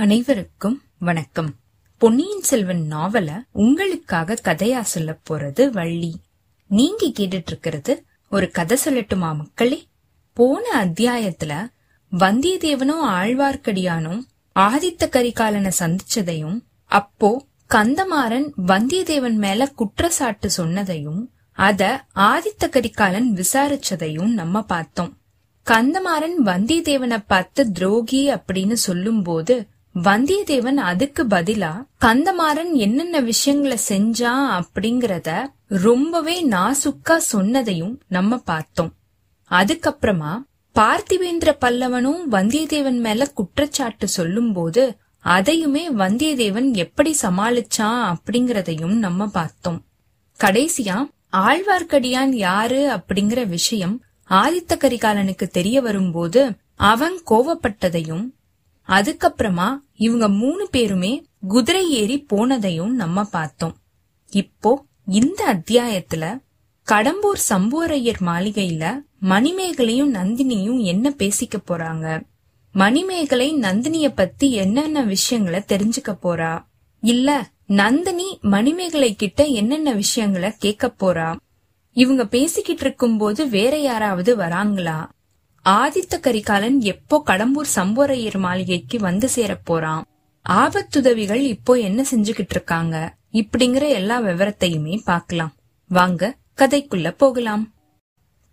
அனைவருக்கும் வணக்கம். பொன்னியின் செல்வன் நாவல உங்களுக்காக கதையா சொல்ல போறது வள்ளி. நீங்க கேட்டுட்டு இருக்கிறது ஒரு கதை சொல்லட்டுமா மக்களே? போன அத்தியாயத்துல வந்தியத்தேவனும் ஆழ்வார்க்கடியானும் ஆதித்த கரிகாலனை சந்திச்சதையும் அப்போ கந்தமாறன் வந்தியத்தேவன் மேல குற்றச்சாட்டு சொன்னதையும் அத ஆதித்த கரிகாலன் விசாரிச்சதையும் நம்ம பார்த்தோம். கந்தமாறன் வந்தியத்தேவனை பார்த்து துரோகி அப்படின்னு சொல்லும் போது வந்தியத்தேவன் அதுக்கு பதிலா கந்தமாறன் என்னென்ன விஷயங்களை செஞ்சான் அப்படிங்கறத ரொம்பவே நாசுக்கா சொன்னதையும் நம்ம பார்த்தோம். அதுக்கப்புறமா பார்த்திவேந்திர பல்லவனும் வந்தியத்தேவன் மேல குற்றச்சாட்டு சொல்லும்போது அதையுமே வந்தியத்தேவன் எப்படி சமாளிச்சான் அப்படிங்கறதையும் நம்ம பார்த்தோம். கடைசியா ஆழ்வார்க்கடியான் யாரு அப்படிங்கிற விஷயம் ஆதித்த கரிகாலனுக்கு தெரிய வரும்போது அவன் கோவப்பட்டதையும் அதுக்கப்புறமா இவங்க மூணு பேருமே குதிரை ஏறி போனதையும் நம்ம பார்த்தோம். இப்போ இந்த அத்தியாயத்துல கடம்பூர் சம்புவரையர் மாளிகையில மணிமேகலையும் நந்தினியும் என்ன பேசிக்க போறாங்க? மணிமேகலை நந்தினிய பத்தி என்னென்ன விஷயங்களை தெரிஞ்சுக்க போறா? இல்ல நந்தினி மணிமேகலை கிட்ட என்னென்ன விஷயங்களை கேட்க போறா? இவங்க பேசிக்கிட்டு இருக்கும்போது வேற யாராவது வராங்களா? ஆதித்த கரிகாலன் எப்போ கடம்பூர் சம்போரையர் மாளிகைக்கு வந்து சேர ஆபத்துதவிகள் இப்போ என்ன செஞ்சுகிட்டு இருக்காங்க? இப்படிங்கிற எல்லா விவரத்தையுமே பார்க்கலாம். வாங்க கதைக்குள்ள போகலாம்.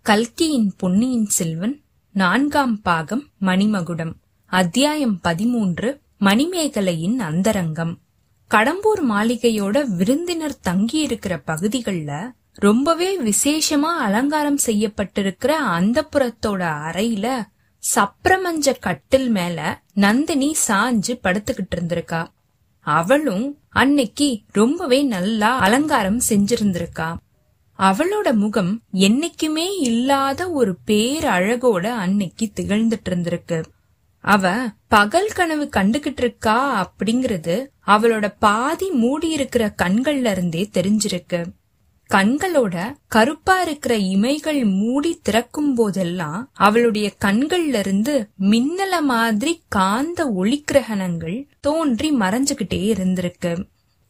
கல்கியின் பொன்னியின் செல்வன் நான்காம் பாகம் மணிமகுடம். அத்தியாயம் பதிமூன்று மணிமேகலையின் அந்தரங்கம். கடம்பூர் மாளிகையோட விருந்தினர் தங்கி இருக்கிற பகுதிகளில் ரொம்பவே விசேஷமா அலங்காரம் செய்யப்பட்டிருக்கிற அந்த புறத்தோட அறையில சப்ரமஞ்ச கட்டில் மேல நந்தினி சாஞ்சு படுத்துக்கிட்டு இருந்திருக்கா. அவளும் அன்னைக்கு ரொம்பவே நல்லா அலங்காரம் செஞ்சிருந்திருக்கா. அவளோட முகம் என்னைக்குமே இல்லாத ஒரு பேரழகோட அன்னைக்கு திகழ்ந்துட்டு இருந்திருக்கு. அவ பகல் கனவு கண்டுகிட்டு இருக்கா அப்படிங்கறது அவளோட பாதி மூடி இருக்கிற கண்கள்ல இருந்தே தெரிஞ்சிருக்கு. கண்களோட கருப்பா இருக்கிற இமைகள் மூடி திறக்கும் போதெல்லாம் அவளுடைய கண்கள்ல இருந்து மின்னல மாதிரி காந்த ஒளிக்கிரகணங்கள் தோன்றி மறைஞ்சுகிட்டே இருந்திருக்கு.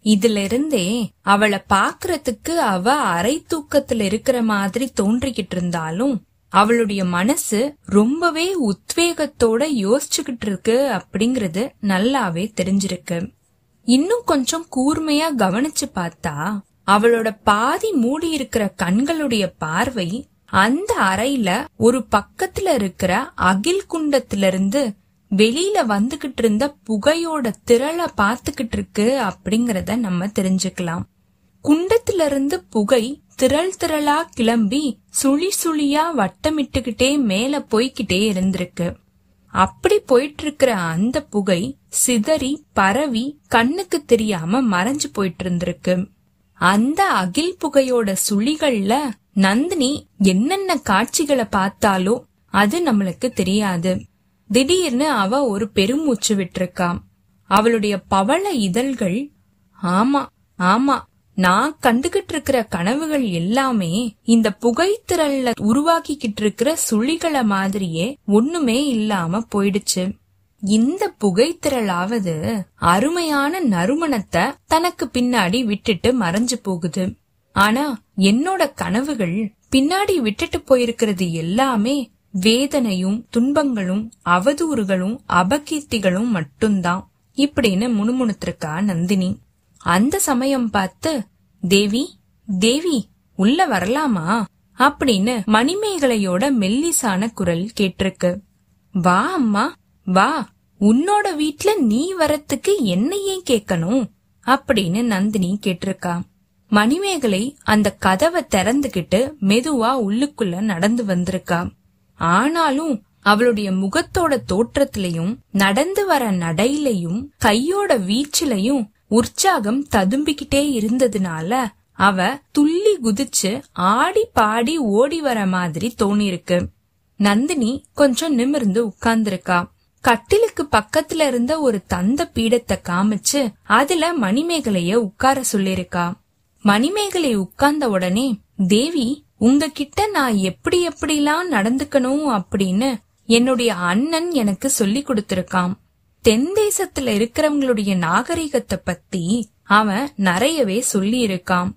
இதுல இருந்தே அவளை பாக்குறதுக்கு அவ அரை தூக்கத்துல இருக்கிற மாதிரி தோன்றிக்கிட்டு இருந்தாலும் அவளுடைய மனசு ரொம்பவே உத்வேகத்தோட யோசிச்சுக்கிட்டு இருக்கு அப்படிங்கறது நல்லாவே தெரிஞ்சிருக்கு. இன்னும் கொஞ்சம் கூர்மையா கவனிச்சு பார்த்தா அவளோட பாதி மூடி இருக்கிற கண்களுடைய பார்வை அந்த அறையில ஒரு பக்கத்துல இருக்கிற அகில் குண்டத்துல இருந்து வெளியில வந்துகிட்டு இருந்த புகையோட திரள பாத்துக்கிட்டு இருக்கு அப்படிங்கறத நம்ம தெரிஞ்சுக்கலாம். குண்டத்துல இருந்து புகை திரள் திரளா கிளம்பி சுழி சுழியா வட்டமிட்டுக்கிட்டே மேல போய்கிட்டே இருந்திருக்கு. அப்படி போயிட்டு இருக்கிற அந்த புகை சிதறி பரவி கண்ணுக்கு தெரியாம மறைஞ்சு போயிட்டு இருந்திருக்கு அந்த அகில் புகையோட சுழிகள்ல நந்தினி என்னென்ன காட்சிகளை பார்த்தாலோ அது நம்மளுக்கு தெரியாது. திடீர்னு அவ ஒரு பெருமூச்சு விட்டுருக்காம். அவளுடைய பவள இதழ்கள் ஆமா ஆமா நான் கண்டுகிட்டு இருக்கிற கனவுகள் எல்லாமே இந்த புகைத்திரல்ல உருவாக்கிக்கிட்டு இருக்கிற சுழிகளை மாதிரியே ஒண்ணுமே இல்லாம போயிடுச்சு. இந்த புகைத்திரளாவது அருமையான நறுமணத்தை தனக்கு பின்னாடி விட்டுட்டு மறைஞ்சு போகுது. ஆனா என்னோட கனவுகள் பின்னாடி விட்டுட்டு போயிருக்கிறது எல்லாமே வேதனையும் துன்பங்களும் அவதூறுகளும் அபகீர்த்திகளும் மட்டும்தான். இப்படின்னு முணுமுணுத்திருக்கா நந்தினி. அந்த சமயம் பார்த்து தேவி தேவி உள்ள வரலாமா? அப்படின்னு மணிமேகலையோட மெல்லிசான குரல் கேட்டிருக்கு. வா அம்மா. வா உன்னோட வீட்ல நீ வரத்துக்கு என்ன ஏன் கேட்கணும்? அப்படின்னு நந்தினி கேட்டிருக்கா. மணிமேகலை அந்த கதவை திறந்துகிட்டு மெதுவா உள்ளுக்குள்ள நடந்து வந்திருக்கா. ஆனாலும் அவளுடைய முகத்தோட தோற்றத்திலையும் நடந்து வர நடையிலையும் கையோட வீச்சிலையும் உற்சாகம் ததும்பிக்கிட்டே இருந்ததுனால அவ துள்ளி குதிச்சு ஆடி பாடி ஓடி வர மாதிரி தோணிருக்கு நந்தினி கொஞ்சம் நிமிர்ந்து உட்கார்ந்திருக்கா. கட்டிலுக்கு பக்கத்துல இருந்த ஒரு தந்த பீடத்தை காமிச்சு அதுல மணிமேகலைய உட்கார சொல்லிருக்கா. மணிமேகலை உட்கார்ந்த உடனே தேவி உங்ககிட்ட நான் எப்படி எப்படிலாம் நடந்துக்கணும் அப்படின்னு என்னுடைய அண்ணன் எனக்கு சொல்லி கொடுத்திருக்கான். தென் தேசத்துல இருக்கிறவங்களுடைய நாகரிகத்தை பத்தி அவன் நிறையவே சொல்லி இருக்கான்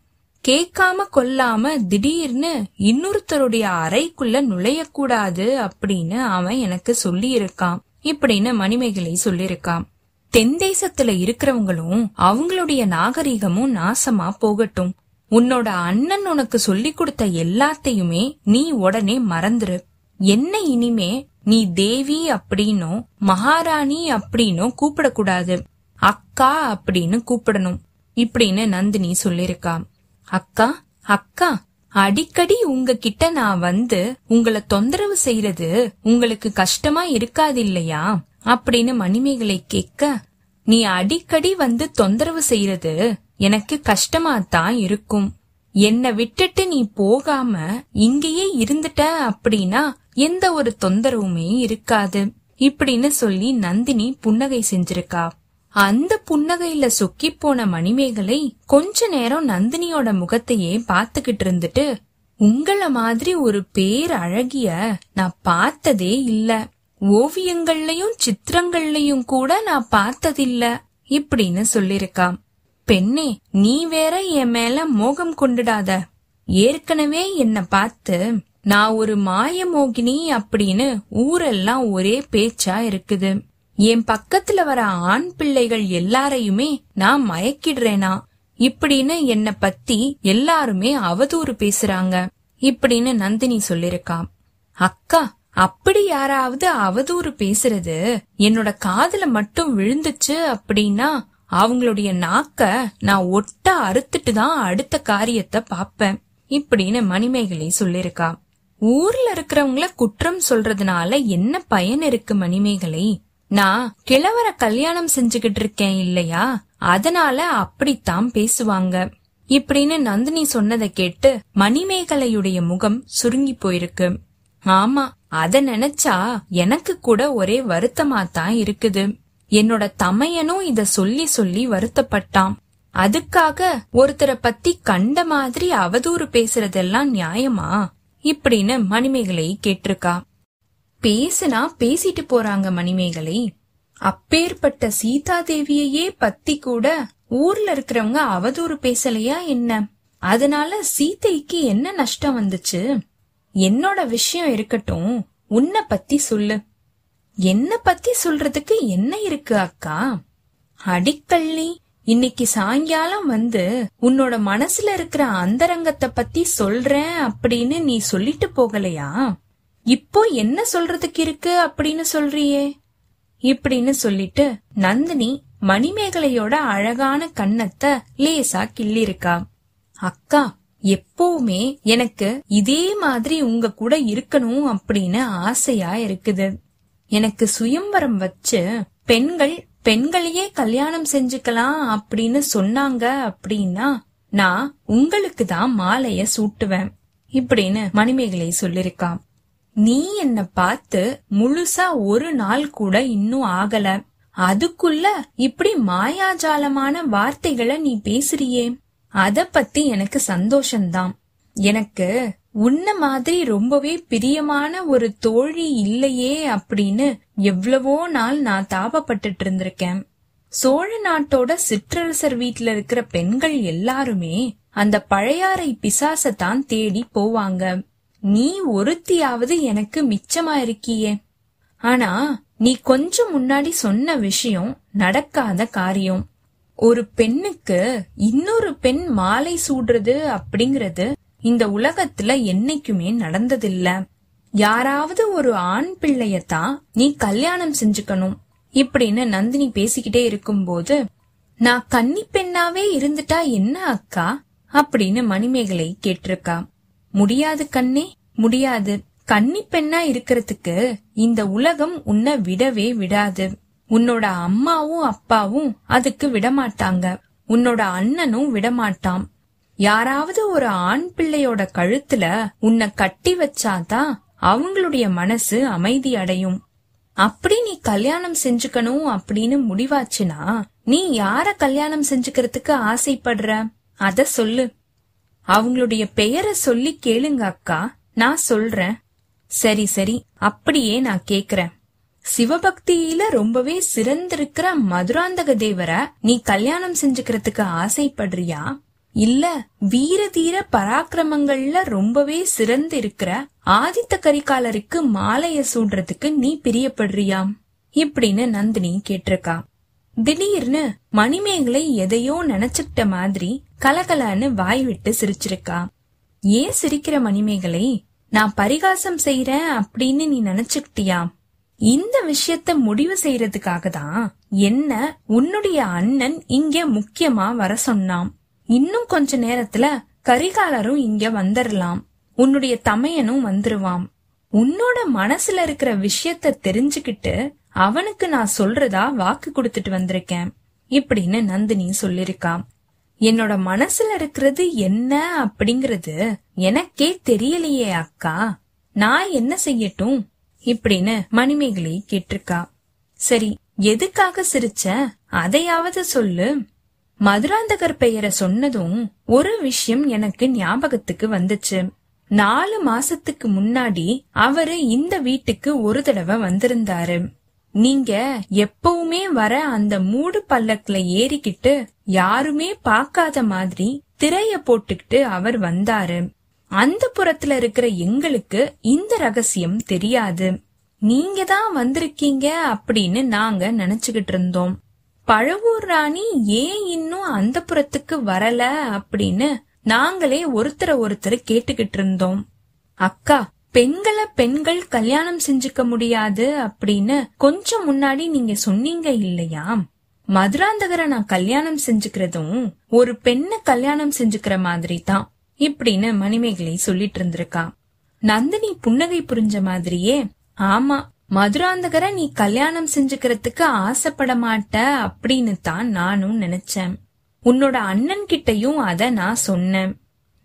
கேட்காம கொல்லாம திடீர்னு இன்னொருத்தருடைய அறைக்குள்ள நுழையக்கூடாது அப்படின்னு அவன் எனக்கு சொல்லி இருக்கான் இப்படின்னு மணிமேகலை சொல்லிருக்கான் தென் தேசத்துல இருக்கிறவங்களும் அவங்களுடைய நாகரிகமும் நாசமா போகட்டும். உன்னோட அண்ணன் உனக்கு சொல்லிக் கொடுத்த எல்லாத்தையுமே நீ உடனே மறந்துரு. என்ன இனிமே நீ தேவி அப்படின்னும் மகாராணி அப்படின்னும் கூப்பிடக்கூடாது. அக்கா அப்படின்னு கூப்பிடணும். இப்படின்னு நந்தினி சொல்லிருக்கா அக்கா அக்கா அடிக்கடி உங்ககிட்ட நான் வந்து உங்களை தொந்தரவு செய்யறது உங்களுக்கு கஷ்டமா இருக்காது இல்லையா அப்படின்னு மணிமேகலை கேட்க நீ அடிக்கடி வந்து தொந்தரவு செய்யறது எனக்கு கஷ்டமா தான் இருக்கும். என்னை விட்டுட்டு நீ போகாம இங்கேயே இருந்துட்ட அப்படின்னா எந்த ஒரு தொந்தரவுமே இருக்காது. இப்படின்னு சொல்லி நந்தினி புன்னகை செஞ்சிருக்கா. அந்த புன்னகையில சொக்கி போன மணிமேகலை கொஞ்ச நேரம் நந்தினியோட முகத்தையே பாத்துக்கிட்டு இருந்துட்டு உங்கள மாதிரி ஒரு பேர் அழகிய நான் பார்த்ததே இல்ல. ஓவியங்கள்லயும் சித்திரங்கள்லயும் கூட நான் பார்த்ததில்ல இப்படின்னு சொல்லிருக்காம். பெண்ணே நீ வேற என் மேல மோகம் கொண்டுடாத. ஏற்கனவே என்ன பார்த்து நான் ஒரு மாயமோகினி அப்படின்னு ஊரெல்லாம் ஒரே பேச்சா இருக்குது. என் பக்கத்துல வர ஆண் பிள்ளைகள் எல்லாரையுமே நான் மயக்கிடுறேனா? இப்படின்னு என்ன பத்தி எல்லாருமே அவதூறு பேசுறாங்க. இப்படின்னு நந்தினி சொல்லிருக்கா. அக்கா அப்படி யாராவது அவதூறு பேசுறது? என்னோட காதுல மட்டும் விழுந்துச்சு அப்படின்னா அவங்களுடைய நாக்க நான் ஒட்ட அறுத்துட்டு தான் அடுத்த காரியத்தை பாப்பேன் இப்படின்னு மணிமேகலை சொல்லிருக்கா. ஊர்ல இருக்கிறவங்கள குற்றம் சொல்றதுனால என்ன பயன் இருக்கு மணிமேகலை? நான் கிழவர கல்யாணம் செஞ்சுகிட்டு இருக்கேன் இல்லையா? அதனால அப்படித்தான் பேசுவாங்க. இப்படின்னு நந்தினி சொன்னதை கேட்டு மணிமேகலையுடைய முகம் சுருங்கி போயிருக்கு. ஆமா அத நினைச்சா எனக்கு கூட ஒரே வருத்தமா தான் இருக்குது. என்னோட தமையனும் இத சொல்லி சொல்லி வருத்தப்பட்டான். அதுக்காக ஒருத்தரை பத்தி கண்ட மாதிரி அவதூறு பேசுறதெல்லாம் நியாயமா? இப்படின்னு மணிமேகலை கேட்டிருக்கா. பேசினா பேசிட்டு போறாங்க மணிமேகலை. அப்பேற்பட்ட சீதா தேவியையே பத்தி கூட ஊர்ல இருக்கிறவங்க அவதூறு பேசலையா என்ன? அதனால சீதைக்கு என்ன நஷ்டம் வந்துச்சு? என்னோட விஷயம் இருக்கட்டும் உன்னை பத்தி சொல்லு. என்ன பத்தி சொல்றதுக்கு என்ன இருக்கு அக்கா? அடிக்கள்ளி இன்னைக்கு சாயங்காலம் வந்து உன்னோட மனசுல இருக்கிற அந்தரங்கத்தை பத்தி சொல்றேன் அப்படின்னு நீ சொல்லிட்டு போகலையா? இப்போ என்ன சொல்றதுக்கு இருக்கு அப்படின்னு சொல்றியே? இப்படின்னு சொல்லிட்டு நந்தினி மணிமேகலையோட அழகான கன்னத்தை லேசா கிள்ளிருக்கா. அக்கா எப்பவுமே எனக்கு இதே மாதிரி உங்க கூட இருக்கணும் அப்படின்னு ஆசையா இருக்குது. எனக்கு சுயம்பரம் வச்சு பெண்கள் பெண்களையே கல்யாணம் செஞ்சுக்கலாம் அப்படின்னு சொன்னாங்க அப்படின்னா நான் உங்களுக்கு தான் மாலைய சூட்டுவேன் இப்படின்னு மணிமேகலை சொல்லிருக்கான் நீ என்ன பார்த்து முழுசா ஒரு நாள் கூட இன்னும் ஆகல. அதுக்குள்ள இப்படி மாயாஜாலமான வார்த்தைகளை நீ பேசுறியே. அத பத்தி எனக்கு சந்தோஷம்தான். எனக்கு உன்ன மாதிரி ரொம்பவே பிரியமான ஒரு தோழி இல்லையே அப்படின்னு எவ்வளவோ நாள் நான் தாபப்பட்டுட்டு இருந்திருக்கேன். சோழ நாட்டோட சிற்றரசர் வீட்ல இருக்கிற பெண்கள் எல்லாருமே அந்த பழையாறை பிசாசத்தான் தேடி போவாங்க. நீ ஒருத்தியாவது எனக்கு மிச்சமா இருக்கியே ஆனா நீ கொஞ்சம் முன்னாடி சொன்ன விஷயம் நடக்காத காரியம். ஒரு பெண்ணுக்கு இன்னொரு பெண் மாலை சூடுறது அப்படிங்கறது இந்த உலகத்துல என்னைக்குமே நடந்ததில்ல. யாராவது ஒரு ஆண் பிள்ளையத்தான் நீ கல்யாணம் செஞ்சுக்கணும் இப்படின்னு நந்தினி பேசிக்கிட்டே இருக்கும்போது நான் கன்னி பெண்ணாவே இருந்துட்டா என்ன அக்கா? அப்படின்னு மணிமேகலை கேட்டிருக்கா. முடியாது கண்ணே முடியாது. கன்னி பெண்ணா இருக்கிறதுக்கு இந்த உலகம் உன்னை விடவே விடாது. உன்னோட அம்மாவும் அப்பாவும் அதுக்கு விடமாட்டாங்க. உன்னோட அண்ணனும் விடமாட்டான் யாராவது ஒரு ஆண் பிள்ளையோட கழுத்துல உன்னை கட்டி வச்சாதான் அவங்களுடைய மனசு அமைதி அடையும். அப்படி நீ கல்யாணம் செஞ்சுக்கணும் அப்படின்னு முடிவாச்சுனா நீ யார கல்யாணம் செஞ்சுக்கிறதுக்கு ஆசைப்படுற? அத சொல்லு. அவங்களுடைய பெயரை சொல்லி கேளுங்க அக்கா. நான் சொல்றேன். சரி சரி. அப்படியே நான் கேக்குறேன். சிவபக்தியில ரொம்பவே சிறந்திருக்கிற மதுராந்தக தேவரை நீ கல்யாணம் செஞ்சுக்கிறதுக்கு ஆசைப்படுறியா? இல்ல வீர தீர பராக்கிரமங்கள்ல ரொம்பவே சிறந்து இருக்கிற ஆதித்த கரிகாலருக்கு மாலைய சூடுறதுக்கு நீ பிரியப்படுறியாம்? இப்படின்னு நந்தினி கேட்டிருக்கா. திடீர்னு மணிமேகலை எதையோ நினைச்சுக்கிட்ட மாதிரி கலகலன்னு வாய் விட்டு சிரிச்சிருக்கா. ஏன் சிரிக்கிற மணிமேகலை? நான் பரிகாசம் செய்யறேன் அப்படின்னு நீ நினைச்சுக்கிட்டியா? இந்த விஷயத்த முடிவு செய்யறதுக்காக தான் என்ன உன்னுடைய அண்ணன் இங்க முக்கியமா வர சொன்னான். இன்னும் கொஞ்ச நேரத்துல கரிகாலரும் இங்க வந்துடலாம் உன்னுடைய தமையனும் வந்துருவான். உன்னோட மனசுல இருக்கிற விஷயத்த தெரிஞ்சுக்கிட்டு அவனுக்கு நான் சொல்றதா வாக்கு கொடுத்துட்டு வந்திருக்கேன் இப்படின்னு நந்தினி சொல்லிருக்கான் என்னோட மனசுல இருக்கிறது என்ன அப்படிங்கறது எனக்கே தெரியலையே அக்கா. நான் என்ன செய்யட்டும்? இப்படின்னு மணிமேகலை கேட்டிருக்கா. சரி எதுக்காக சிரிச்ச? அதையாவது சொல்லு. மதுராந்தகர் பெயரை சொன்னதும் ஒரு விஷயம் எனக்கு ஞாபகத்துக்கு வந்துச்சு. நாலு மாசத்துக்கு முன்னாடி அவரு இந்த வீட்டுக்கு ஒரு தடவை வந்திருந்தாரு. நீங்க எப்பவுமே வர அந்த மூடு பல்லக்குல ஏறிக்கிட்டு யாருமே பார்க்காத மாதிரி திரைய போட்டுக்கிட்டு அவர் வந்தாரு. அந்த புறத்துல இருக்கிற எங்களுக்கு இந்த ரகசியம் தெரியாது. நீங்க தான் வந்திருக்கீங்க அப்படின்னு நாங்க நினைச்சுகிட்டு இருந்தோம். பழவூர் ராணி ஏன் இன்னும் அந்த புறத்துக்கு வரல அப்படின்னு நாங்களே ஒருத்தர ஒருத்தர் கேட்டுக்கிட்டு இருந்தோம். அக்கா பெண்களை பெண்கள் கல்யாணம் செஞ்சுக்க முடியாது அப்படின்னு கொஞ்சம் முன்னாடி நீங்க சொன்னீங்க இல்லையா? மதுராந்தகரை நான் கல்யாணம் செஞ்சுக்கிறதும் ஒரு பெண்ணை கல்யாணம் செஞ்சுக்கிற மாதிரி தான் இப்படின்னு மணிமேகலை சொல்லிட்டு இருந்திருக்கா. நந்தினி புன்னகை புரிஞ்ச மாதிரியே ஆமா மதுராந்தகரை நீ கல்யாணம் செஞ்சுக்கிறதுக்கு ஆசைப்பட மாட்ட அப்படின்னு தான் நானும் நினைச்சேன். உன்னோட அண்ணன் கிட்டயும் அத நான் சொன்னேன்.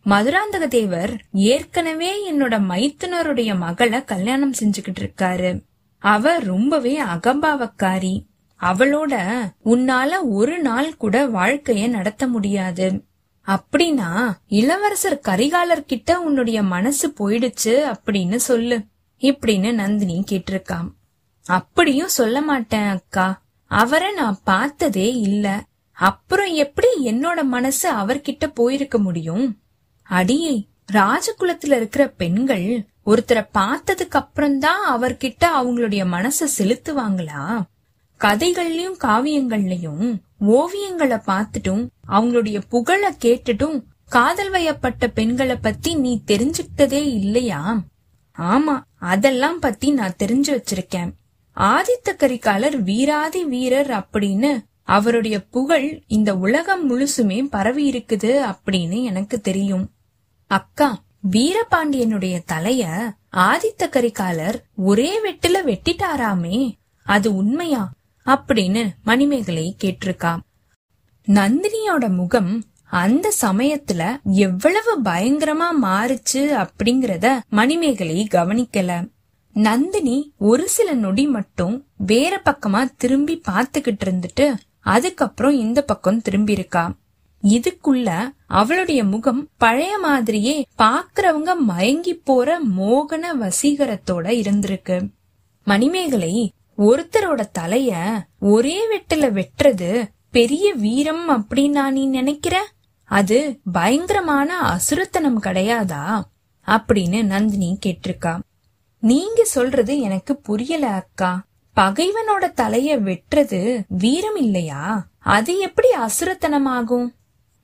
மதுராந்தக தேவர் ஏற்கனவே என்னோட மைத்துனருடைய மகளை கல்யாணம் செஞ்சுக்கிட்டு இருக்காரு. அவ ரொம்பவே அகம்பாவக்காரி. அவளோட உன்னால ஒரு நாள் கூட வாழ்க்கைய நடத்த முடியாது. அப்படின்னா இளவரசர் கரிகாலர் கிட்ட உன்னுடைய மனசு போயிடுச்சு அப்படின்னு சொல்லு. இப்படின்னு நந்தினி கேட்டிருக்காம். அப்படியும் சொல்ல மாட்டேன் அக்கா. அவரை நான் பார்த்ததே இல்ல. அப்புறம் எப்படி என்னோட மனசு அவர்கிட்ட போயிருக்க முடியும்? அடியே ராஜகுலத்துல இருக்கிற பெண்கள் ஒருத்தரை பார்த்ததுக்கு அப்புறம் தான் அவர்கிட்ட அவங்களுடைய மனச செலுத்துவாங்களா? கதைகள்லயும் காவியங்கள்லயும் ஓவியங்களை பார்த்துட்டும் அவங்களுடைய புகழ கேட்டுட்டும் காதல் வயப்பட்ட பெண்களை பத்தி நீ தெரிஞ்சுக்கிட்டதே இல்லையா? ஆமா அதெல்லாம் பத்தி நான் தெரிஞ்சு வச்சிருக்கேன். ஆதித்த கரிகாலர் வீராதி வீரர் அப்படின்னு அவருடைய புகழ் இந்த உலகம் முழுசுமே பரவி இருக்குது அப்படின்னு எனக்கு தெரியும். அக்கா வீரபாண்டியனுடைய தலைய ஆதித்த கரிகாலர் ஒரே வெட்டுல வெட்டிட்டாராமே அது உண்மையா? அப்படின்னு மணிமேகலை கேட்டிருக்கா. நந்தினியோட முகம் அந்த சமயத்துல எவ்வளவு பயங்கரமா மாறுச்சு அப்படிங்கறத மணிமேகலை கவனிக்கல. நந்தினி ஒரு சில நொடி மட்டும் வேற பக்கமா திரும்பி பாத்துக்கிட்டு இருந்துட்டு அதுக்கப்புறம் இந்த பக்கம் திரும்பி இருக்கா இதுக்குள்ள அவளுடைய முகம் பழைய மாதிரியே பாக்குறவங்க மயங்கி போற மோகன வசீகரத்தோட இருந்திருக்கு. மணிமேகலை ஒருத்தரோட தலைய ஒரே வெட்டுல வெட்டுறது பெரிய வீரம் அப்படின்னா நீ நினைக்கிற? அது பயங்கரமான அசுரத்தனம் கிடையாதா? அப்படின்னு நந்தினி கேட்டிருக்கா. நீங்க சொல்றது எனக்கு புரியல அக்கா. பகைவனோட தலைய வெட்டுறது வீரம் இல்லையா? அது எப்படி அசுரத்தனமாகும்?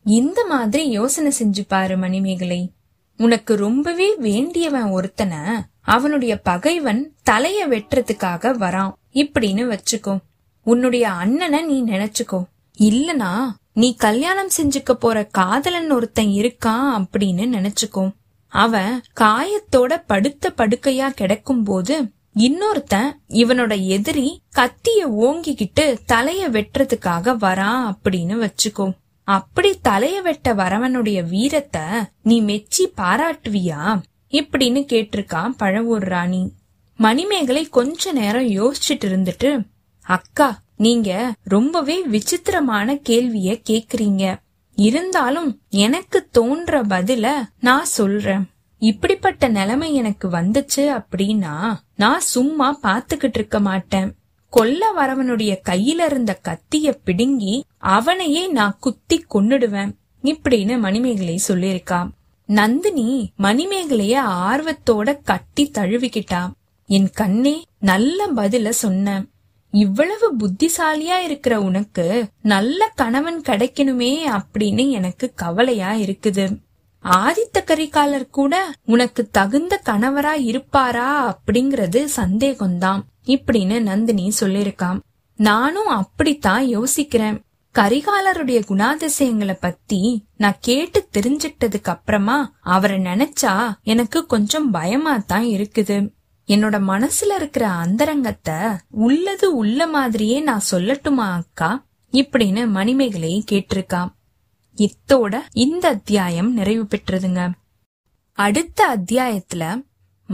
இந்த மாதிரி யோசனை செஞ்சு பாரு மணிமேகலை. உனக்கு ரொம்பவே வேண்டியவன் ஒருத்தன அவனுடைய பகைவன் தலைய வெட்டுறதுக்காக வரான். இப்படின்னு வச்சுக்கோ. உன்னுடைய அண்ணனை நீ நினைச்சுக்கோ. இல்லனா நீ கல்யாணம் செஞ்சுக்க போற காதலன் ஒருத்தன் இருக்கான் அப்படின்னு நினைச்சுக்கோ. அவன் காயத்தோட படுத்த படுக்கையா கிடக்கும் போது இன்னொருத்தன் இவனோட எதிரி கத்திய ஓங்கிக்கிட்டு தலைய வெட்டுறதுக்காக வரான் அப்படின்னு வச்சுக்கோ. அப்படி தலைய வெட்ட வரவனுடைய வீரத்தை நீ மெச்சி பாராட்டுவியா? இப்படின்னு கேட்டிருக்கான் பழவூர் ராணி. மணிமேகலை கொஞ்ச நேரம் யோசிச்சுட்டு இருந்துட்டு அக்கா நீங்க ரொம்பவே விசித்திரமான கேள்விய கேக்குறீங்க. இருந்தாலும் எனக்கு தோன்ற பதில நான் சொல்றேன். இப்படிப்பட்ட நிலைமை எனக்கு வந்துச்சு அப்படின்னா நான் சும்மா பாத்துக்கிட்டு இருக்க மாட்டேன். கொல்ல வரவனுடைய கையில இருந்த கத்திய பிடுங்கி அவனையே நான் குத்தி கொன்னுடுவேன் இப்படின்னு மணிமேகலை சொல்லியிருக்கா நந்தினி மணிமேகலைய ஆர்வத்தோட கட்டி தழுவிக்கிட்டா என் கண்ணே நல்ல பதில சொன்ன. இவ்வளவு புத்திசாலியா இருக்கிற உனக்கு நல்ல கணவன் கிடைக்கணுமே அப்படின்னு எனக்கு கவலையா இருக்குது. ஆதித்த கரிகாலர் கூட உனக்கு தகுந்த கணவரா இருப்பாரா அப்படிங்கறது சந்தேகம்தான். இப்படின்னு நந்தினி சொல்லிருக்காம் நானும் அப்படித்தான் யோசிக்கிறேன். கரிகாலருடைய குணாதிசயங்களை பத்தி நான் கேட்டு தெரிஞ்சிட்டதுக்கு அப்புறமா அவரை நினைச்சா எனக்கு கொஞ்சம் பயமா தான் இருக்குது. என்னோட மனசுல இருக்கிற அந்தரங்கத்தை உள்ளது உள்ள மாதிரியே நான் சொல்லட்டுமா அக்கா? இப்படின்னு மணிமேகலை கேட்டிருக்காம். இத்தோட இந்த அத்தியாயம் நிறைவு பெற்றதுங்க. அடுத்த அத்தியாயத்துல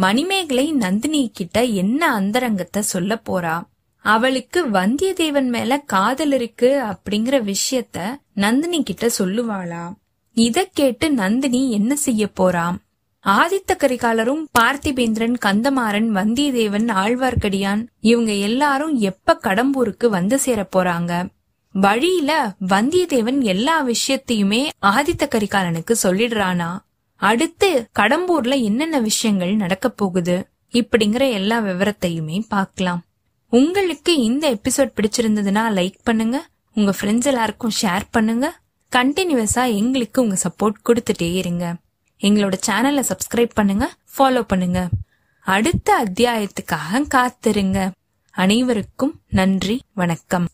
மணிமேகலை நந்தினி கிட்ட என்ன அந்தரங்கத்தை சொல்ல போறா? அவளுக்கு வந்தியத்தேவன் மேல காதல் இருக்கு அப்படிங்கிற விஷயத்த நந்தினி கிட்ட சொல்லுவாளா? இத கேட்டு நந்தினி என்ன செய்ய போறாம்? ஆதித்த கரிகாலரும் பார்த்திபேந்திரன் கந்தமாறன் வந்தியத்தேவன் ஆழ்வார்க்கடியான் இவங்க எல்லாரும் எப்ப கடம்பூருக்கு வந்து சேர போறாங்க? வழியில வந்தியத்தேவன் எல்லா விஷயத்தையுமே ஆதித்த கரிகாலனுக்கு சொல்லிடுறானா? அடுத்து கடம்பூர்ல என்னென்ன விஷயங்கள் நடக்க போகுது இப்படிங்கிற எல்லா விவரத்தையுமே பார்க்கலாம். உங்களுக்கு இந்த எபிசோட் பிடிச்சிருந்ததுன்னா லைக் பண்ணுங்க உங்க ஃப்ரெண்ட்ஸ் எல்லாருக்கும் ஷேர் பண்ணுங்க கண்டினியூஸா எங்களுக்கு உங்க சப்போர்ட் கொடுத்துட்டே இருங்க. எங்களோட சேனலை சப்ஸ்கிரைப் பண்ணுங்க ஃபாலோ பண்ணுங்க. அடுத்த அத்தியாயத்துக்காக காத்திருங்க. அனைவருக்கும் நன்றி வணக்கம்.